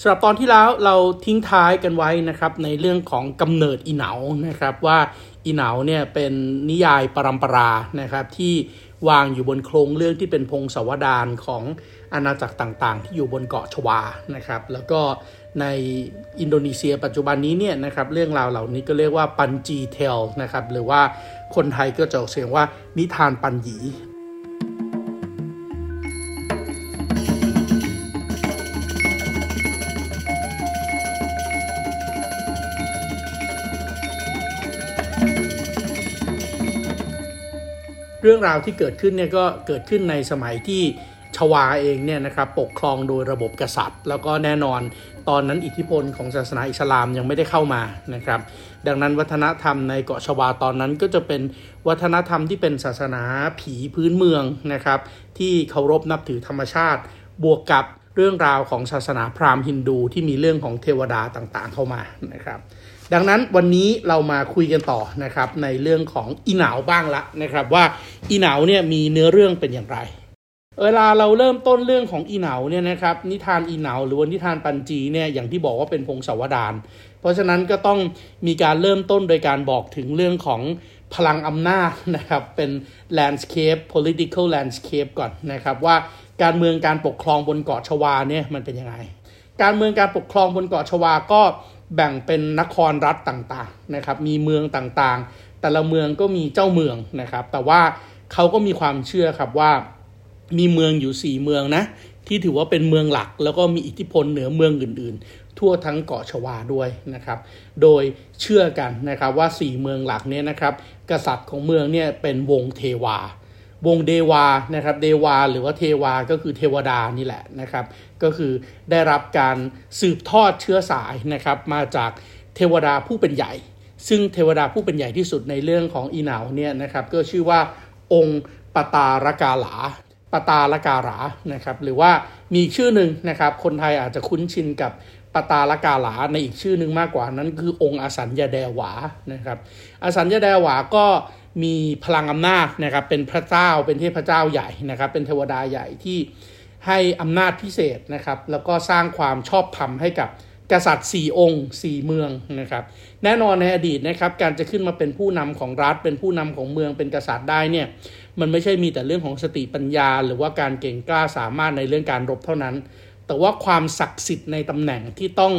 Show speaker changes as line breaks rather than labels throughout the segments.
สำหรับตอนที่แล้วเราทิ้งท้ายกันไว้นะครับในเรื่องของกำเนิดอีเหนานะครับว่าอีเหนาเนี่ยเป็นนิยายปรำปรานะครับที่วางอยู่บนโครงเรื่องที่เป็นพงศาวดารของอาณาจักรต่างๆ ที่อยู่บนเกาะชวานะครับแล้วก็ในอินโดนีเซียปัจจุบันนี้เนี่ยนะครับเรื่องราวเหล่านี้ก็เรียกว่าปันจีเทลนะครับหรือว่าคนไทยก็จะออกเสียงว่านิทานปันหยี เรื่องราวที่เกิดขึ้นเนี่ยก็เกิดขึ้นในสมัยที่ชวาเองเนี่ยนะครับปกครองโดยระบบกษัตริย์ แล้วก็แน่นอนตอนนั้นอิทธิพลของศาสนาอิสลามยังไม่ได้เข้ามานะครับ ดังนั้นวัฒนธรรมในเกาะชวาตอนนั้นก็จะเป็นวัฒนธรรมที่เป็นศาสนาผีพื้นเมืองนะครับ ที่เคารพนับถือธรรมชาติ บวกกับเรื่องราวของศาสนาพราหมณ์ฮินดูที่มีเรื่องของเทวดาต่างๆเข้ามานะครับ ดังนั้นวันนี้เรามาคุยกันต่อนะครับในเรื่องของอีหนาวบ้างละนะครับว่าอีหนาวเนี่ยมีเนื้อเรื่องเป็นอย่างไร เวลาเราเริ่มต้นเรื่องของอีหนาวเนี่ยนะครับนิทานอีหนาวหรือว่านิทานปัญจีเนี่ยอย่างที่บอกว่าเป็นพงศาวดารเพราะฉะนั้นก็ต้องมีการเริ่มต้นโดยการบอกถึงเรื่องของพลังอำนาจนะครับเป็น landscape political landscape ก่อนนะครับว่าการเมืองการปกครองบนเกาะชวาเนี่ยมันเป็นยังไง การเมืองการปกครองบนเกาะชวาก็ แบ่งเป็นนครรัฐต่างๆนะครับมีเมืองต่างๆ แต่ละเมืองก็มีเจ้าเมืองนะครับ แต่ว่าเขาก็มีความเชื่อครับว่ามีเมืองอยู่ 4 เมืองนะที่ถือว่าเป็นเมืองหลัก แล้วก็มีอิทธิพลเหนือเมืองอื่น ๆ ทั่วทั้งเกาะชวาด้วยนะครับ โดยเชื่อกันนะครับว่า 4 เมืองหลักเนี่ยนะครับ กษัตริย์ของเมืองเนี่ยเป็นวงเทวา วงเดวานะครับเดวาหรือว่าเทวาก็คือเทวดานี่แหละนะครับ ก็คือได้รับการสืบทอดเชื้อสายนะครับ มาจากเทวดาผู้เป็นใหญ่ ซึ่งเทวดาผู้เป็นใหญ่ที่สุดในเรื่องของอีหนาวเนี่ยนะครับก็ชื่อว่าองค์ปตารกาลาปตารการานะครับหรือว่ามีชื่อหนึ่งนะครับ คนไทยอาจจะคุ้นชินกับปตารกาลาในอีกชื่อหนึ่งมากกว่านั้นคือองค์อสัญญาแดวานะครับอสัญญาแดวาก็ มีพลังอำนาจนะครับเป็นพระเจ้าเป็นเทพเจ้าใหญ่นะครับ เป็นเทวดาใหญ่ที่ให้อำนาจพิเศษนะครับ แล้วก็สร้างความชอบธรรมให้กับกษัตริย์ 4 องค์ 4 เมืองนะครับ แน่นอนในอดีตนะครับการจะขึ้นมาเป็นผู้นำของรัฐ เป็นผู้นำของเมืองเป็นกษัตริย์ได้เนี่ยมันไม่ใช่มีแต่เรื่องของสติปัญญา หรือว่าการเก่งกล้าสามารถในเรื่องการรบเท่านั้น แต่ว่าความศักดิ์สิทธิ์ในตำแหน่งที่ต้อง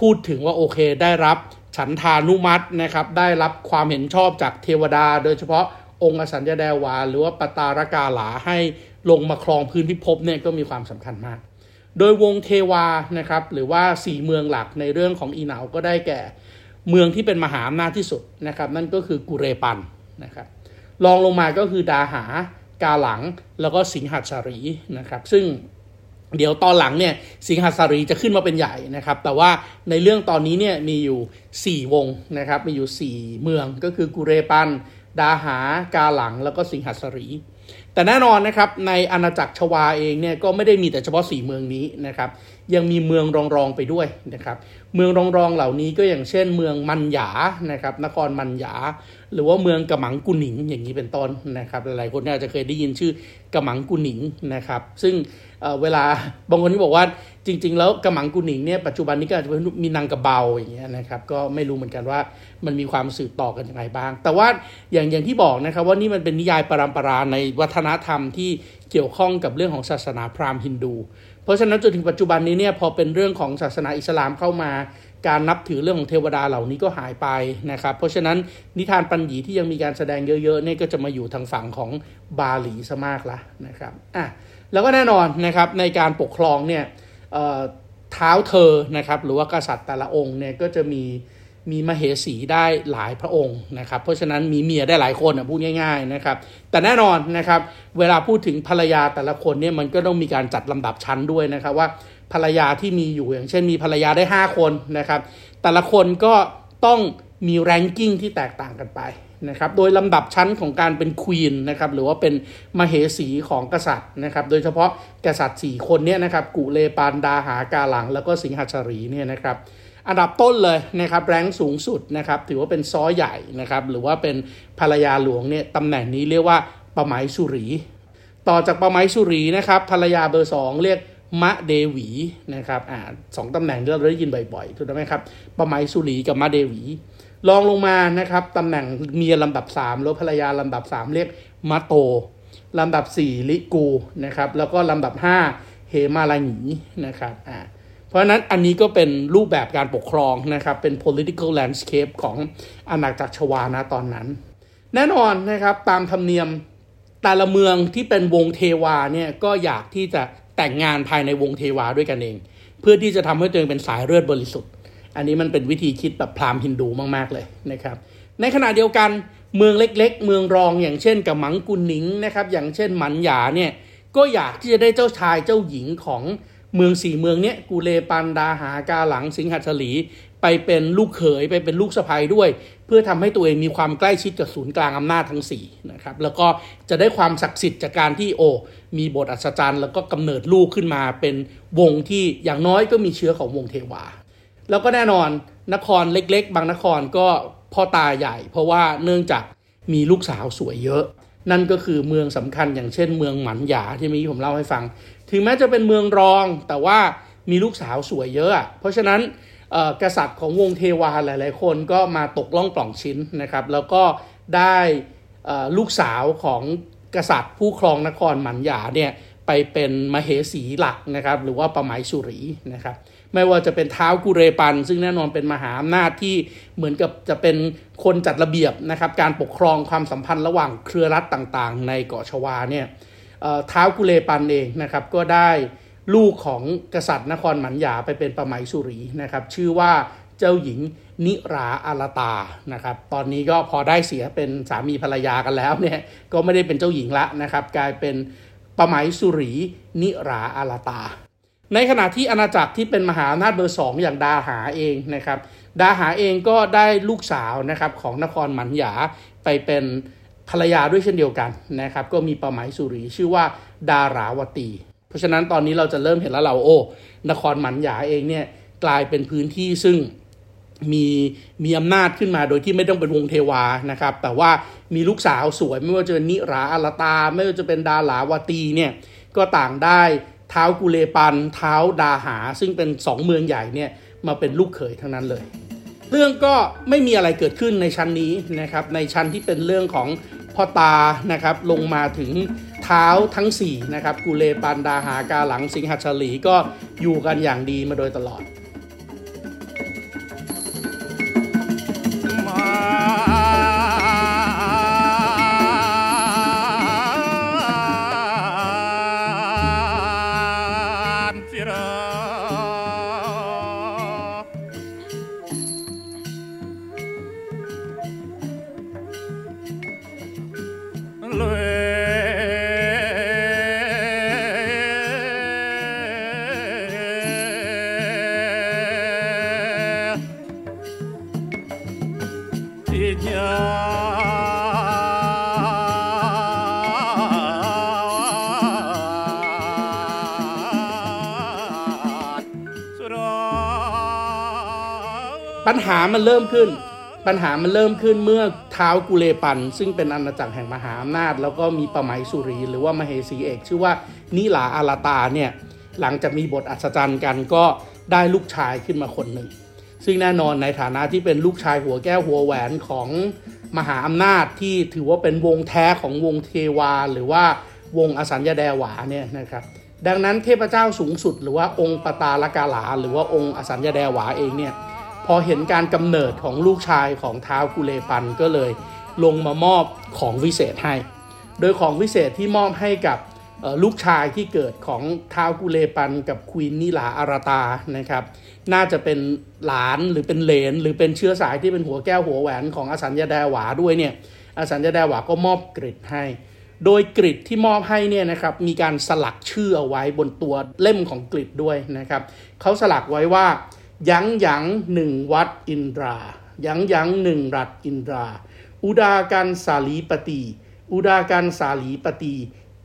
พูดถึงว่าโอเคได้รับ ฉันทานุมัตินะครับได้รับความเห็นชอบจากเทวดา โดยเฉพาะองค์อสัญญาแดวา หรือว่าปตารกาหลาให้ลงมาครองพื้นพิภพเนี่ยก็มีความสำคัญมาก โดยวงเทวานะครับหรือว่าสี่เมืองหลักในเรื่องของอีหนาวก็ได้แก่ เมืองที่เป็นมหาอำนาจที่สุดนะครับนั่นก็คือกุเรปันนะครับรองลงมาก็คือดาหากาหลังแล้วก็สิงหัสารีนะครับซึ่ง เดี๋ยวตอนหลังเนี่ยสิงหาสารีจะขึ้นมาเป็นใหญ่นะครับ แต่ว่าในเรื่องตอนนี้เนี่ยมีอยู่ 4 วงนะครับ มีอยู่ 4 เมืองก็คือกุเรปัน ดาหากาหลังแล้วก็สิงหาสารี แต่แน่นอนนะครับในอาณาจักรชวาเองเนี่ยก็ไม่ได้มีแต่เฉพาะ 4 เมืองนี้นะครับ ยังมีเมืองรองๆไปด้วยนะครับ เมืองรองๆเหล่านี้ก็อย่างเช่น เมืองมันหยานะครับ นครมันหยา หรือว่าเมืองกระหมังกุหนิงอย่างนี้เป็นต้นนะครับ หลายๆคนอาจจะเคยได้ยินชื่อกระหมังกุหนิงนะครับ ซึ่งเวลาบางคนที่บอกว่าจริง ๆ แล้วกระหมังกุหนิงเนี่ยปัจจุบันนี้ก็อาจจะมีนางกระเบาอย่างเงี้ยนะครับก็ไม่รู้เหมือนกันว่ามันมีความสืบต่อกันยังไงบ้าง แต่ว่าอย่างอย่างที่บอกนะครับว่านี่มันเป็นนิยายปรำปราในวัฒนธรรมที่เกี่ยวข้องกับเรื่องของศาสนาพราหมณ์ฮินดู เพราะฉะนั้นจนถึงปัจจุบันนี้เนี่ยพอเป็นเรื่องของศาสนาอิสลามเข้ามาการนับถือเรื่องของเทวดาเหล่านี้ก็หายไปนะครับ เพราะฉะนั้นนิทานปัญญีที่ยังมีการแสดงเยอะๆเนี่ยก็จะมาอยู่ทางฝั่งของบาหลีซะมากละนะครับอะแล้วก็แน่นอนนะครับในการปกครองเนี่ยเท้าเธอนะครับหรือว่ากษัตริย์แต่ละองค์เนี่ยก็จะมี มีมเหสีได้หลายพระองค์นะครับ เพราะฉะนั้นมีเมียได้หลายคนอะพูดง่าย ๆนะครับ แต่แน่นอนนะครับ เวลาพูดถึงภรรยาแต่ละคนเนี่ยมันก็ต้องมีการจัดลำดับชั้นด้วยนะครับว่าภรรยาที่มีอยู่อย่างเช่นมีภรรยาได้ 5 คนนะครับ แต่ละคนก็ต้องมีแรงกิ้งที่แตกต่างกันไปนะครับโดยลำดับชั้นของการเป็นควีนนะครับหรือว่าเป็นมเหสีของกษัตริย์นะครับโดยเฉพาะกษัตริย์ 4 คนเนี่ยนะครับกุเลปานดาหากาหลัง แล้วก็สิงหชรีเนี่ยนะครับ อันดับต้นเลยนะครับแรงสูงสุดนะครับถือว่าเป็นซ้อใหญ่นะครับหรือว่าเป็นภรรยาหลวงเนี่ยตำแหน่งนี้เรียกว่าปะไมสุรี ต่อจากปะไมสุรีนะครับภรรยาเบอร์สองเรียกมะเดวีนะครับอ่าสองตำแหน่งที่เราได้ยินบ่อยๆถูกไหมครับปะไมสุรีกับมะเดวีลองลงมานะครับตำแหน่งเมียลำดับ3แล้วภรรยาลำดับ 3 เรียกมะโตลำดับ 4 ลิกูนะครับแล้วก็ลำดับ 5 เฮมาลาหีนะครับอ่า เพราะนั้นอันนี้ก็เป็นรูปแบบการปกครองนะครับ เป็น political landscape ของอาณาจักรชวานะตอนนั้น แน่นอนนะครับตามธรรมเนียมแต่ละเมืองที่เป็นวงเทวาเนี่ยก็อยากที่จะแต่งงานภายในวงเทวาด้วยกันเอง เพื่อที่จะทำให้ตัวเองเป็นสายเลือดบริสุทธิ์ อันนี้มันเป็นวิธีคิดแบบพราหมณ์ฮินดูมากๆเลยนะครับ ในขณะเดียวกันเมืองเล็ก ๆ เมืองรองอย่างเช่นกับมังกุนหนิงนะครับอย่างเช่นหมันหยาเนี่ยก็อยากที่จะได้เจ้าชายเจ้าหญิงของ เมืองสี่เมืองเนี้ยกูเลปันดาหากาหลังสิงหัสลีไปเป็นลูกเขยไปเป็นลูกสะใภ้ด้วย เพื่อทำให้ตัวเองมีความใกล้ชิดกับศูนย์กลางอำนาจทั้ง4นะครับแล้วก็จะได้ความศักดิ์สิทธิ์จากการที่โอ มีบทอัศจรรย์ แล้วก็กำเนิดลูกขึ้นมาเป็นวงที่อย่างน้อยก็มีเชื้อของวงเทวา แล้วก็แน่นอนนครเล็กๆ บางนครก็พ่อตาใหญ่ เพราะว่าเนื่องจากมีลูกสาวสวยเยอะ นั่นก็คือเมืองสำคัญอย่างเช่น เมืองหมันหยาที่มีผมเล่าให้ฟัง ถึงแม้จะเป็นเมืองรองแต่ว่ามีลูกสาวสวยเยอะ เพราะฉะนั้นกษัตริย์ของวงเทวาหลาย ๆ คนก็มาตกล่องปล่องชิ้นนะครับ แล้วก็ได้ลูกสาวของกษัตริย์ผู้ครองนครหมันหยาเนี่ยไปเป็นมเหสีหลักนะครับ หรือว่าประไมสุรีนะครับ ไม่ว่าจะเป็นเท้ากุเรปัน ซึ่งแน่นอนเป็นมหาอำนาจที่เหมือนกับจะเป็นคนจัดระเบียบนะครับ การปกครองความสัมพันธ์ระหว่างเครือรัฐต่าง ๆ ในเกาะชวาเนี่ย ท้ากุเรปันเองนะครับก็ได้ลูกของกษัตริย์นครหมันหยาไปเป็นประไมสุรีนะครับชื่อว่าเจ้าหญิงนิราอาลตานะครับตอนนี้ก็พอได้เสียเป็นสามีภรรยากันแล้วเนี่ยก็ไม่ได้เป็นเจ้าหญิงละนะครับกลายเป็นประไมสุรีนิราอาลตา ในขณะที่อาณาจักรที่เป็นมหาอำนาจเบอร์สองอย่างดาหาเองนะครับดาหาเองก็ได้ลูกสาวนะครับของนครหมันหยาไปเป็น ภรรยาด้วยเช่นเดียวกันนะครับ ก็มีประหมายสุรีชื่อว่าดาราวตี เพราะฉะนั้นตอนนี้เราจะเริ่มเห็นแล้วเราโอ้ นครหมันหยาเองเนี่ยกลายเป็นพื้นที่ซึ่งมีมีอำนาจขึ้นมาโดยที่ไม่ต้องเป็นวงเทวานะครับ แต่ว่ามีลูกสาวสวยไม่ว่าจะเป็นนิราอลตา ไม่ว่าจะเป็นดาลาวตีเนี่ยก็ต่างได้เท้ากุเลปันเท้าดาหา ซึ่งเป็นสองเมืองใหญ่เนี่ยมาเป็นลูกเขยทั้งนั้นเลย เรื่องก็ไม่มีอะไรเกิดขึ้นในชั้นนี้นะครับในชั้นที่เป็นเรื่องของ พ่อตานะครับลงมาถึงเท้าทั้ง4นะครับกุเลปันดาหากาหลังสิงหัชลีก็อยู่กันอย่างดีมาโดยตลอด ปัญหามันเริ่มขึ้น ปัญหามันเริ่มขึ้นเมื่อเท้ากุเลปัน ซึ่งเป็นอาณาจักรแห่งมหาอำนาจ แล้วก็มีประไมสุรี หรือว่ามเหสีเอก ชื่อว่านิลาอาลาตาเนี่ยหลังจากมีบทอัศจรรย์กันก็ได้ลูกชายขึ้นมาคนหนึ่ง ซึ่งแน่นอนในฐานะที่เป็นลูกชายหัวแก้วหัวแหวนของมหาอำนาจที่ถือว่าเป็นวงแท้ของวงเทวา หรือว่าวงอสัญญาแดหวาเนี่ยนะครับดังนั้นเทพเจ้าสูงสุด หรือว่าองค์ปตาลกาลา หรือว่าองค์อสัญญาแดหวาเองเนี่ยพอเห็นการกำเนิดของลูกชายของท้าวกุเลปันก็เลยลงมามอบของวิเศษให้ โดยของวิเศษที่มอบให้กับลูกชายที่เกิดของท้าวกุเลปันกับควีนนิลาอาราตานะครับ น่าจะเป็นหลานหรือเป็นเลน หรือเป็นเชื้อสายที่เป็นหัวแก้วหัวแหวนของอสัญญาดาหวาด้วยเนี่ยอสัญญาดาหวาก็มอบกริดให้ โดยกริดที่มอบให้เนี่ยนะครับมีการสลักชื่อเอาไว้บนตัวเล่มของกริดด้วยนะครับเขาสลักไว้ว่า ยังยังหนึ่งวัดอินทรา ยังยังหนึ่งรัตอินรา อุดากันสาลีปตีอุดากันสาลีปตี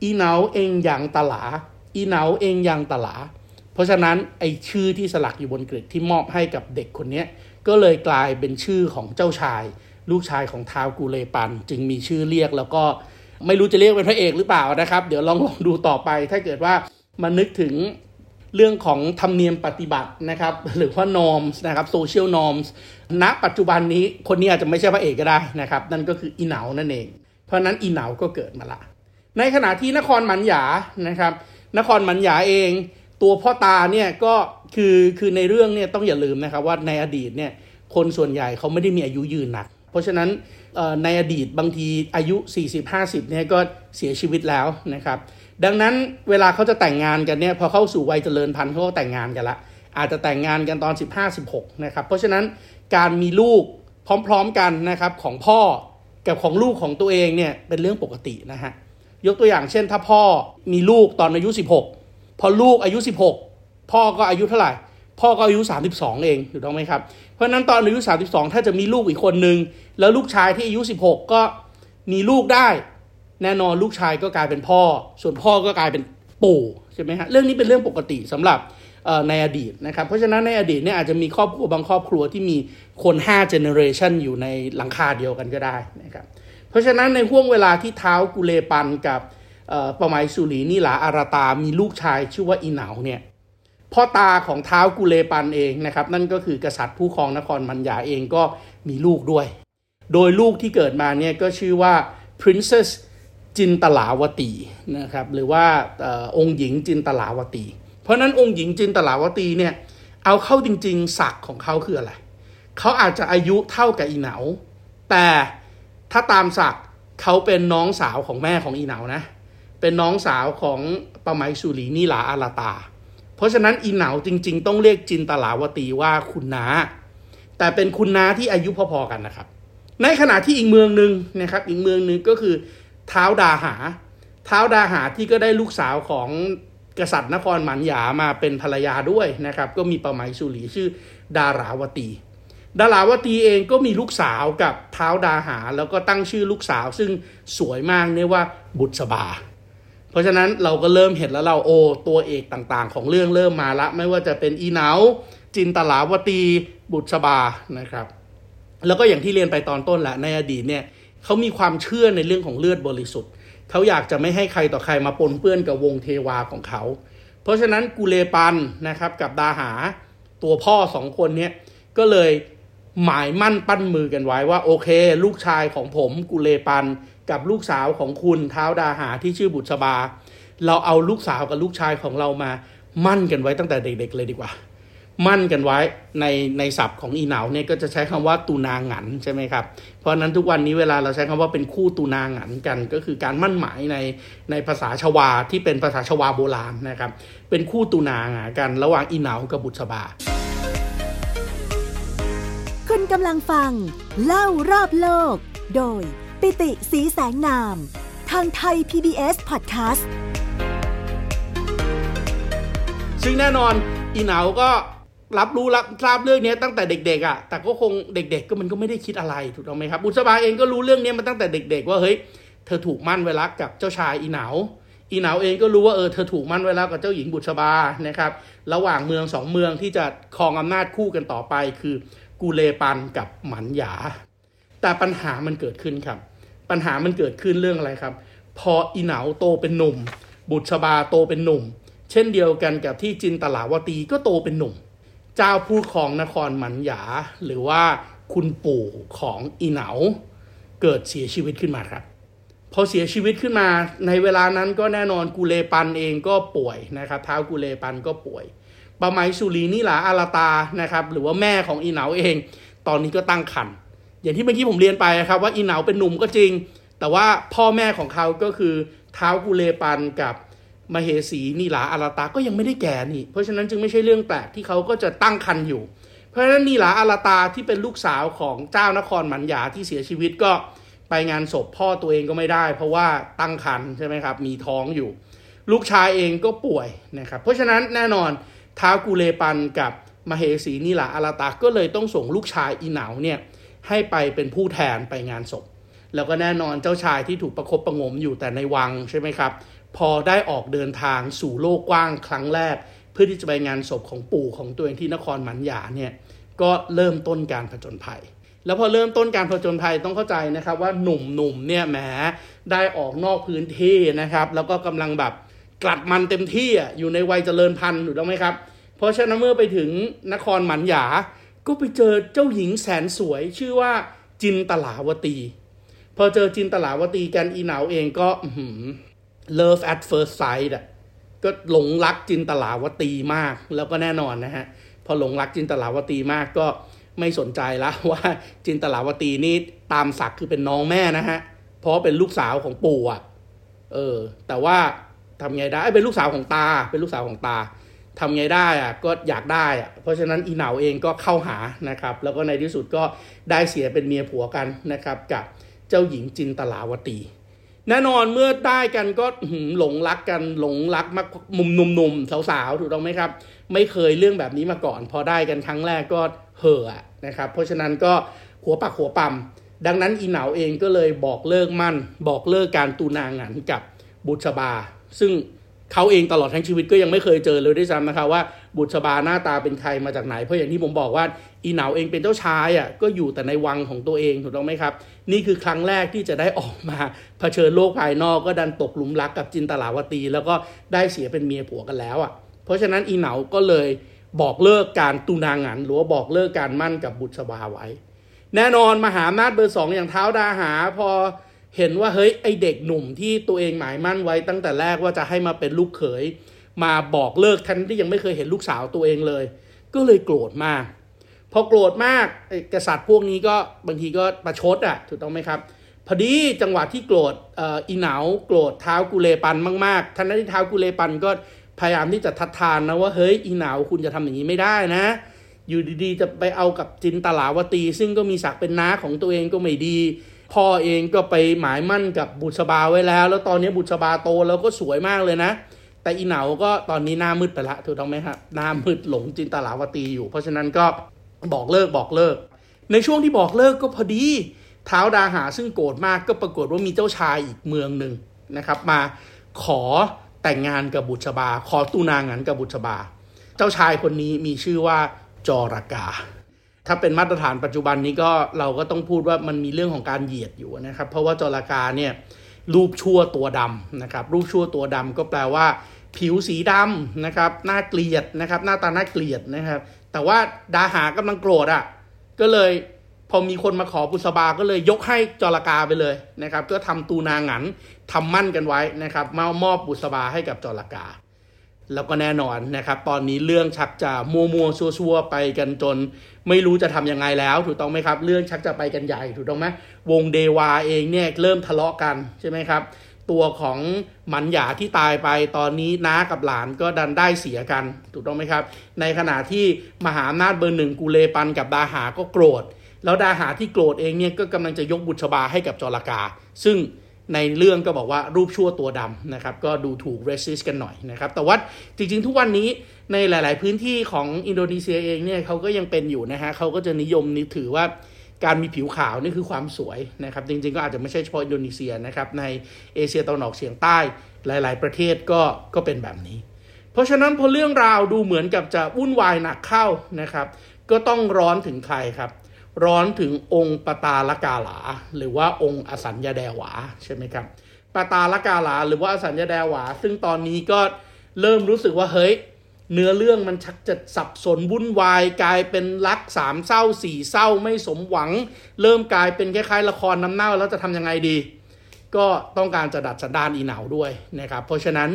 อีเหนาเองยังตลาอีเหนาเองยังตลา เพราะฉะนั้นไอชื่อที่สลักอยู่บนกริดที่มอบให้กับเด็กคนนี้ก็เลยกลายเป็นชื่อของเจ้าชาย ลูกชายของท้าวกูเลปัน จึงมีชื่อเรียกแล้วก็ไม่รู้จะเรียกเป็นพระเอกหรือเปล่านะครับ เดี๋ยวลองลองดูต่อไป ถ้าเกิดว่ามันนึกถึงเรื่องของธรรมเนียมปฏิบัตินะครับ หรือว่า norms นะครับ social norms ณปัจจุบันนี้คนนี้อาจจะไม่ใช่พระเอกก็ได้นะครับ นั่นก็คืออีเหนานั่นเอง เพราะนั้นอีเหนาก็เกิดมาละ ในขณะที่นครมันหยานะครับ นครมันหยาเอง ตัวพ่อตาเนี่ยก็คือคือในเรื่องเนี่ยต้องอย่าลืมนะครับว่าในอดีตเนี่ยคนส่วนใหญ่เขาไม่ได้มีอายุยืนหนัก เพราะฉะนั้นในอดีตบางทีอายุ 40-50เนี่ยก็เสียชีวิตแล้วนะครับดังนั้นเวลาเขาจะแต่งงานกันเนี่ยพอเข้าสู่วัยเจริญพันธุ์เขาก็แต่งงานกันละอาจจะแต่งงานกันตอน 15-16นะครับเพราะฉะนั้นการมีลูกพร้อมๆกันนะครับของพ่อกับของลูกของตัวเองเนี่ยเป็นเรื่องปกตินะฮะยกตัวอย่างเช่นถ้าพ่อมีลูกตอนอายุ 16 พอลูกอายุ 16 พ่อก็อายุเท่าไหร่ พ่อก็อายุ 32 เองถูกต้องไหมครับ เพราะนั้นตอนอายุ 32 ถ้าจะมีลูกอีกคนนึง แล้วลูกชายที่อายุ 16 ก็มีลูกได้ แน่นอนลูกชายก็กลายเป็นพ่อ ส่วนพ่อก็กลายเป็นปู่ใช่ไหมฮะเรื่องนี้เป็นเรื่องปกติสำหรับในอดีตนะครับ เพราะฉะนั้นในอดีตเนี่ยอาจจะมีครอบครัวบางครอบครัวที่มีคน 5 generation อยู่ในหลังคาเดียวกันก็ได้นะครับ เพราะฉะนั้นในห่วงเวลาที่เท้ากุเลปันกับ ปะไมสุรีนิลาอาราตามีลูกชายชื่อว่าอีเหนาเนี่ยพ่อตาของเท้ากุเลปันเองนะครับ นั่นก็คือกษัตริย์ผู้ครองนครมัญญาเองก็มีลูกด้วย โดยลูกที่เกิดมาเนี่ยก็ชื่อว่า princess จินตลาวตีนะครับหรือว่าอองค์หญิงจินตลาวตี เพราะนั้นองค์หญิงจินตลาวตีเนี่ยเอาเข้าจริงๆศักดิ์ของเขาคืออะไรเขาอาจจะอายุเท่ากับอีเหนา แต่ถ้าตามศักดิ์เขาเป็นน้องสาวของแม่ของอีเหนานะ เป็นน้องสาวของปะไมสุรีนิลาอาราตา เพราะฉะนั้นอีเหนาจริง ๆ ต้องเรียกจินตลาวตีว่าคุณนาแต่เป็นคุณนาที่อายุพอๆกันนะครับ ในขณะที่อีกเมืองหนึ่งนะครับ อีกเมืองหนึ่งก็คือเท้าดาหา เท้าดาหาที่ก็ได้ลูกสาวของกษัตริย์นครหมันหยามาเป็นภรรยาด้วยนะครับ ก็มีปะไมสุรีชื่อดาราวตี ดาราวตีเองก็มีลูกสาวกับเท้าดาหา แล้วก็ตั้งชื่อลูกสาวซึ่งสวยมากเรียกว่าบุษบา ราะฉะนั้นเราก็เริ่มเห็นแล้วเราโอตัวเอกต่างๆ ของเรื่องเริ่มมาละ ไม่ว่าจะเป็นอีเนาจินตลาวตีบุษบานะครับ แล้วก็อย่างที่เรียนไปตอนต้นแหละในอดีตเนี่ยเขามีความเชื่อในเรื่องของเลือดบริสุทธิ์เขาอยากจะไม่ให้ใครต่อใครมาปนเปื้อนกับวงเทวาของเขา เพราะฉะนั้นกุเลปันนะครับกับดาหาตัวพ่อสองคนเนี้ยก็เลยหมายมั่นปั้นมือกันไว้ว่าโอเค ลูกชายของผมกุเลปัน กับลูกสาวของคุณเท้าดาหาที่ชื่อบุษบา เราเอาลูกสาวกับลูกชายของเรามามั่นกันไว้ตั้งแต่เด็ก ๆ เลยดีกว่า มั่นกันไว้ในในศัพท์ของอีเหนาเนี่ยก็จะใช้คำว่าตูนางหันใช่ไหมครับ เพราะนั้นทุกวันนี้เวลาเราใช้คำว่าเป็นคู่ตูนางหันกัน ก็คือการมั่นหมายในในภาษาชวาที่เป็นภาษาชวาโบราณนะครับ เป็นคู่ตูนางกันระหว่างอีเหนากับบุษบา
คุณกำลังฟังเล่ารอบโลก โดย ปิติสีแสงนาม ทางไทย PBS Podcast
ซึ่งแน่นอนอีเหนาก็รับรู้รับทราบเรื่องนี้ตั้งแต่เด็กๆอะ่ะ แต่ก็คงเด็ก ๆ ก็มันก็ไม่ได้คิดอะไรถูกต้องไหมครับ บุษบาเองก็รู้เรื่องนี้มาตั้งแต่เด็ก ๆ ว่าเฮ้ยเธอถูกมั่นไว้รักกับเจ้าชายอีเหนาอีหนาเองก็รู้ว่าเออเธอถูกมั่นไว้แล้วกับเจ้าหญิงบุษบานะครับ ระหว่างเมืองสองเมืองที่จะครองอำนาจคู่กันต่อไปคือกูเลปันกับหมันหยา แต่ปัญหามันเกิดขึ้นครับ ปัญหามันเกิดขึ้นเรื่องอะไรครับ พออีเหนาโตเป็นหนุ่ม บุษบาโตเป็นหนุ่ม เช่นเดียวกันกับที่จินตลาวตีก็โตเป็นหนุ่ม เจ้าผู้ครองนครหมันหยา หรือว่าคุณปู่ของอีเหนา เกิดเสียชีวิตขึ้นมาครับพอเสียชีวิตขึ้นมาในเวลานั้นก็แน่นอนกูเลปันเองก็ป่วยนะครับเท้ากูเลปันก็ป่วยปะไมสุรีนิลาอาราตานะครับหรือว่าแม่ของอีเหนาเอง ตอนนี้ก็ตั้งครรภ์ อย่างที่เมื่อกี้ผมเรียนไปนะครับว่าอีเหนาเป็นหนุ่มก็จริง แต่ว่าพ่อแม่ของเขาก็คือเท้ากูเลปันกับมเหสีนิลาอาราตาก็ยังไม่ได้แก่นี่ เพราะฉะนั้นจึงไม่ใช่เรื่องแปลกที่เขาก็จะตั้งครรภ์อยู่ เพราะฉะนั้นนิลาอาราตาที่เป็นลูกสาวของเจ้านครหมันยาที่เสียชีวิตก็ไปงานศพพ่อตัวเองก็ไม่ได้ เพราะว่าตั้งครรภ์ใช่ไหมครับ มีท้องอยู่ ลูกชายเองก็ป่วยนะครับ เพราะฉะนั้นแน่นอนท้าวกูเลปันกับมเหสีนิลาอาราตาก็เลยต้องส่งลูกชายอีเหนาเนี่ย ให้ไปเป็นผู้แทนไปงานศพ แล้วก็แน่นอนเจ้าชายที่ถูกประคบประงมอยู่แต่ในวังใช่ไหมครับ พอได้ออกเดินทางสู่โลกกว้างครั้งแรก เพื่อที่จะไปงานศพของปู่ของตัวเองที่นครหมันหยาเนี่ยก็เริ่มต้นการผจญภัย แล้วพอเริ่มต้นการผจญภัยต้องเข้าใจนะครับว่าหนุ่มๆเนี่ยแหมได้ออกนอกพื้นที่นะครับ แล้วก็กำลังแบบกลัดมันเต็มที่อะอยู่ในวัยเจริญพันธุ์ถูกต้องไหมครับ เพราะฉะนั้นเมื่อไปถึงนครหมันหยา ก็ไปเจอเจ้าหญิงแสนสวยชื่อว่าจินตลาวตี พอเจอจินตลาวตีกันอีเหนาเองก็ love at first sight อะก็หลงรักจินตลาวตีมากแล้วก็แน่นอนนะฮะ พอหลงรักจินตลาวตีมากก็ไม่สนใจแล้วว่าจินตลาวตีนี่ตามศักดิ์คือเป็นน้องแม่นะฮะ เพราะเป็นลูกสาวของปู่อะเออ แต่ว่าทำไงได้เป็นลูกสาวของตา เป็นลูกสาวของตา ทำไงได้อะก็อยากได้อะเพราะฉะนั้นอีเหนาเองก็เข้าหานะครับ แล้วก็ในที่สุดก็ได้เสียเป็นเมียผัวกันนะครับกับเจ้าหญิงจินตลาวตี แน่นอนเมื่อได้กันก็หลงรักกันหลงรักมากมุมหนุ่มๆสาวๆถูกต้องไหมครับ ไม่เคยเรื่องแบบนี้มาก่อน พอได้กันครั้งแรกก็เห่อนะครับ เพราะฉะนั้นก็หัวปักหัวปั๊มดังนั้นอีเหนาเองก็เลยบอกเลิกมั่น บอกเลิกการตูนางหันกับบุษบา ซึ่ง เขาเองตลอดทั้งชีวิตก็ยังไม่เคยเจอเลยด้วยซ้ำนะครับว่าบุษบาหน้าตาเป็นใครมาจากไหน เพราะอย่างที่ผมบอกว่าอีเหนาเองเป็นเจ้าชายอะก็อยู่แต่ในวังของตัวเองถูกต้องไหมครับ นี่คือครั้งแรกที่จะได้ออกมาเผชิญโลกภายนอกก็ดันตกหลุมรักกับจินตลาวตี แล้วก็ได้เสียเป็นเมียผัวกันแล้วอะ เพราะฉะนั้นอีเหนาก็เลยบอกเลิกการตูนางหันหรือว่าบอกเลิกการมั่นกับบุษบาไว้ แน่นอนมหาอำนาจเบอร์สองอย่างเท้าดาหาพอ เห็นว่าเฮ้ยไอเด็กหนุ่มที่ตัวเองหมายมั่นไว้ตั้งแต่แรกว่าจะให้มาเป็นลูกเขย มาบอกเลิกทันที่ยังไม่เคยเห็นลูกสาวตัวเองเลย ก็เลยโกรธมาก พอโกรธมากกษัตริย์พวกนี้ก็บางทีก็ประชดอะถูกต้องไหมครับพอดีจังหวะที่โกรธอีเหนาโกรธเท้ากุเลปันมากๆท่านนั้นที่เท้ากุเลปันก็พยายามที่จะทัดทานนะว่าเฮ้ยอีเหนาคุณจะทำอย่างนี้ไม่ได้นะ อยู่ดีๆจะไปเอากับจินตลาวตี ซึ่งก็มีศักดิ์เป็นน้าของตัวเองก็ไม่ดี พ่อเองก็ไปหมายมั่นกับบุษบาไว้แล้ว แล้วตอนนี้บุษบาโตแล้วก็สวยมากเลยนะ แต่อีเหนาก็ตอนนี้หน้ามืดไปละถูกต้องไหมครับหน้ามืดหลงจินตลาวตีอยู่ เพราะฉะนั้นก็บอกเลิกบอกเลิก ในช่วงที่บอกเลิกก็พอดีเท้าดาหาซึ่งโกรธมากก็ปรากฏว่ามีเจ้าชายอีกเมืองหนึ่งนะครับมาขอแต่งงานกับบุษบา ขอตูนางานกับบุษบา เจ้าชายคนนี้มีชื่อว่าจอรากา ถ้าเป็นมาตรฐานปัจจุบันนี้ก็เราก็ต้องพูดว่ามันมีเรื่องของการเหยียดอยู่นะครับ เพราะว่าจระกาเนี่ยรูปชั่วตัวดำนะครับ รูปชั่วตัวดำก็แปลว่า ผิวสีดำนะครับหน้าเกลียดนะครับ หน้าตาหน้าเกลียดนะครับ แต่ว่าดาหากำลังโกรธอะ่ะ ก็เลยพอมีคนมาขอบุษบาก็เลยยกให้จระกาไปเลยนะครับ ก็ทำตูนางันทำมั่นกันไว้นะครับมามอบบุษบาให้กับจระกา แล้วก็แน่นอนนะครับ ตอนนี้เรื่องชักจะมัวมัวซัวซัวไปกันจน ไม่รู้จะทํำยังไงแล้ว ถูกต้องไหมครับ เรื่องชักจะไปกันใหญ่ถูกต้องไหมวงเดวาเองเนี่ยเริ่มทะเลาะกันใช่ไหมครับ ตัวของหมันหยาที่ตายไปตอนนี้น้ากับหลานก็ดันได้เสียกันถูกต้องไหมครับ ในขณะที่มหาอำนาจเบอร์หนึ่งกูเลปันกับดาหาก็โกรธ แล้วดาหาที่โกรธเองเนี่ยก็กำลังจะยกบุตรชบาให้กับจรากา ซึ่ง ในเรื่องก็บอกว่ารูปชั่วตัวดำนะครับ ก็ดูถูกเรสซิสกันหน่อยนะครับ แต่ว่าจริงๆ ทุกวันนี้ในหลาย ๆ พื้นที่ของอินโดนีเซียเองเนี่ยเขาก็ยังเป็นอยู่นะฮะเขาก็จะนิยมนิถือว่าการมีผิวขาวนี่คือความสวยนะครับ จริงๆ ก็อาจจะไม่ใช่เฉพาะอินโดนีเซียนะครับในเอเชียตะวันออกเฉียงใต้หลาย ๆ ประเทศก็ก็เป็นแบบนี้ เพราะฉะนั้นพอเรื่องราวดูเหมือนกับจะวุ่นวายหนักเข้านะครับ ก็ต้องร้อนถึงใครครับ ร้อนถึงองค์ปตาลกาหลา หรือว่าองค์อสัญญาแดวาใช่ไหมครับปตาลกาหลา หรือว่าอสัญญาแดวา ซึ่งตอนนี้ก็เริ่มรู้สึกว่าเฮ้ยเนื้อเรื่องมันชักจะสับสนวุ่นวาย กลายเป็นรักสามเศร้าสี่เศร้าไม่สมหวัง เริ่มกลายเป็นคล้ายๆละครน้ำเน่าแล้วจะทำยังไงดี ก็ต้องการจะดัดสันดานอีเหนาด้วยนะครับเพราะฉะนั้น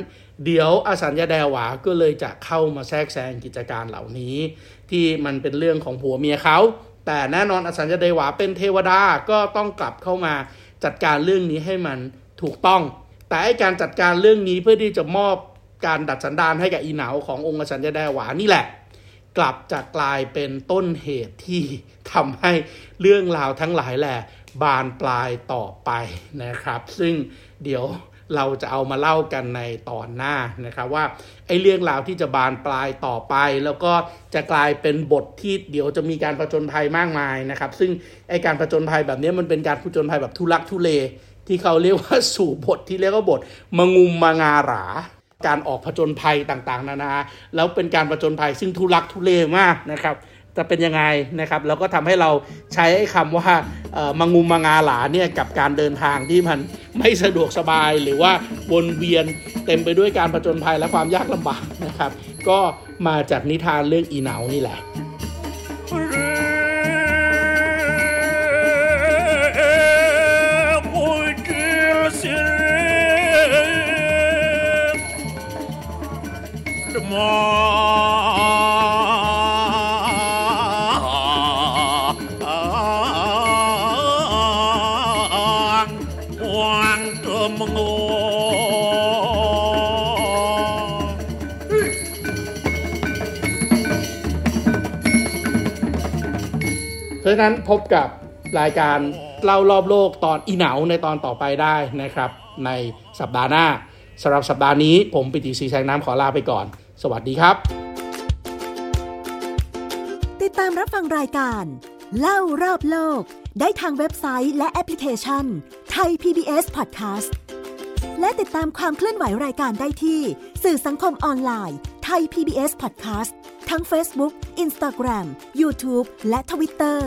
เดี๋ยวอสัญญาแดวาก็เลยจะเข้ามาแทรกแซงกิจการเหล่านี้ ที่มันเป็นเรื่องของผัวเมียเขา แต่แน่นอนอสัญญาเดวาเป็นเทวดาก็ต้องกลับเข้ามาจัดการเรื่องนี้ให้มันถูกต้อง แต่การจัดการเรื่องนี้เพื่อที่จะมอบการดัดสันดานให้กับอีเหนาขององค์อสัญญาเดวานี่แหละ กลับจะกลายเป็นต้นเหตุที่ทำให้เรื่องราวทั้งหลายแหละบานปลายต่อไปนะครับ ซึ่งเดี๋ยว เราจะเอามาเล่ากันในตอนหน้านะครับว่าไอ้เรื่องราวที่จะบานปลายต่อไป แล้วก็จะกลายเป็นบทที่เดี๋ยวจะมีการผจญภัยมากมายนะครับ ซึ่งไอ้การผจญภัยแบบนี้มันเป็นการผจญภัยแบบทุลักทุเล ที่เขาเรียกว่าสู่บทที่เรียกว่าบทมงุมมางาหราการออกผจญภัยต่างๆ นานา แล้วเป็นการผจญภัยซึ่งทุลักทุเลมากนะครับ จะเป็นยังไงนะครับแล้วก็ทำให้เราใช้ไอ้คำว่ามังุมมางาหลาเนี่ยกับการเดินทางที่มันไม่สะดวกสบาย หรือว่าวนเวียนเต็มไปด้วยการผจญภัยและความยากลำบากนะครับ ก็มาจากนิทานเรื่องอีเหนานี่แหละ เพราะฉะนั้นพบกับรายการเล่ารอบโลกตอนอีเหนาในตอนต่อไปได้นะครับ ในสัปดาห์หน้าสำหรับสัปดาห์นี้ผมปิติศรีแสงน้ำขอลาไปก่อน สวัสดีครับ
ติดตามรับฟังรายการ เล่ารอบโลก ได้ทางเว็บไซต์และแอปพลิเคชันไทย PBS Podcast และติดตามความเคลื่อนไหวรายการได้ที่ สื่อสังคมออนไลน์ไทย PBS Podcast ทั้ง Facebook, Instagram, YouTube และ Twitter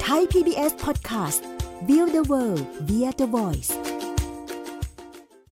ไทย PBS Podcast Build the world via the voice